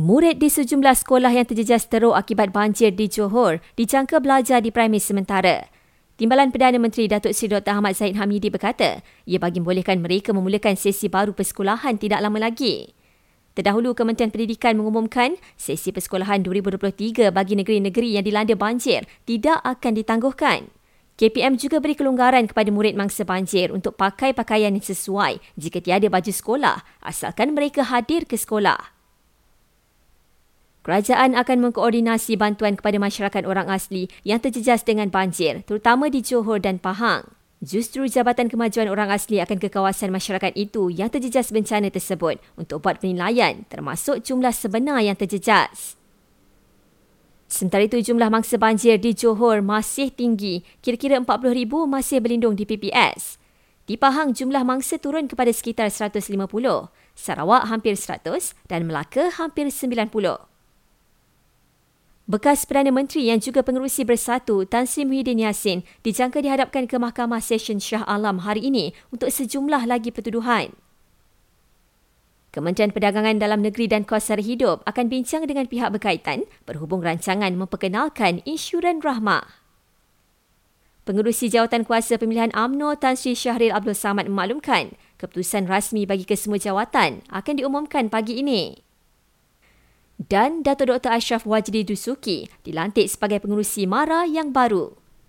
Murid di sejumlah sekolah yang terjejas teruk akibat banjir di Johor dijangka belajar di premis sementara. Timbalan Perdana Menteri Datuk Seri Dr. Ahmad Zahid Hamidi berkata, ia bagi membolehkan mereka memulakan sesi baru persekolahan tidak lama lagi. Terdahulu, Kementerian Pendidikan mengumumkan sesi persekolahan 2023 bagi negeri-negeri yang dilanda banjir tidak akan ditangguhkan. KPM juga beri kelonggaran kepada murid mangsa banjir untuk pakai pakaian yang sesuai jika tiada baju sekolah asalkan mereka hadir ke sekolah. Kerajaan akan mengkoordinasi bantuan kepada masyarakat orang asli yang terjejas dengan banjir, terutama di Johor dan Pahang. Justru Jabatan Kemajuan Orang Asli akan ke kawasan masyarakat itu yang terjejas bencana tersebut untuk buat penilaian termasuk jumlah sebenar yang terjejas. Sementara itu, jumlah mangsa banjir di Johor masih tinggi, kira-kira 40,000 masih berlindung di PPS. Di Pahang, jumlah mangsa turun kepada sekitar 150, Sarawak hampir 100 dan Melaka hampir 90. Bekas Perdana Menteri yang juga pengerusi bersatu Tan Sri Muhyiddin Yassin dijangka dihadapkan ke Mahkamah Session Shah Alam hari ini untuk sejumlah lagi pertuduhan. Kementerian Perdagangan Dalam Negeri dan Kos Sara Hidup akan bincang dengan pihak berkaitan berhubung rancangan memperkenalkan insuran rahmah. Pengerusi Jawatan Kuasa Pemilihan AMNO Tan Sri Syahril Abdul Samad memaklumkan keputusan rasmi bagi kesemua jawatan akan diumumkan pagi ini dan Dato' Dr. Ashraf Wajdi Dusuki dilantik sebagai pengurusi MARA yang baru.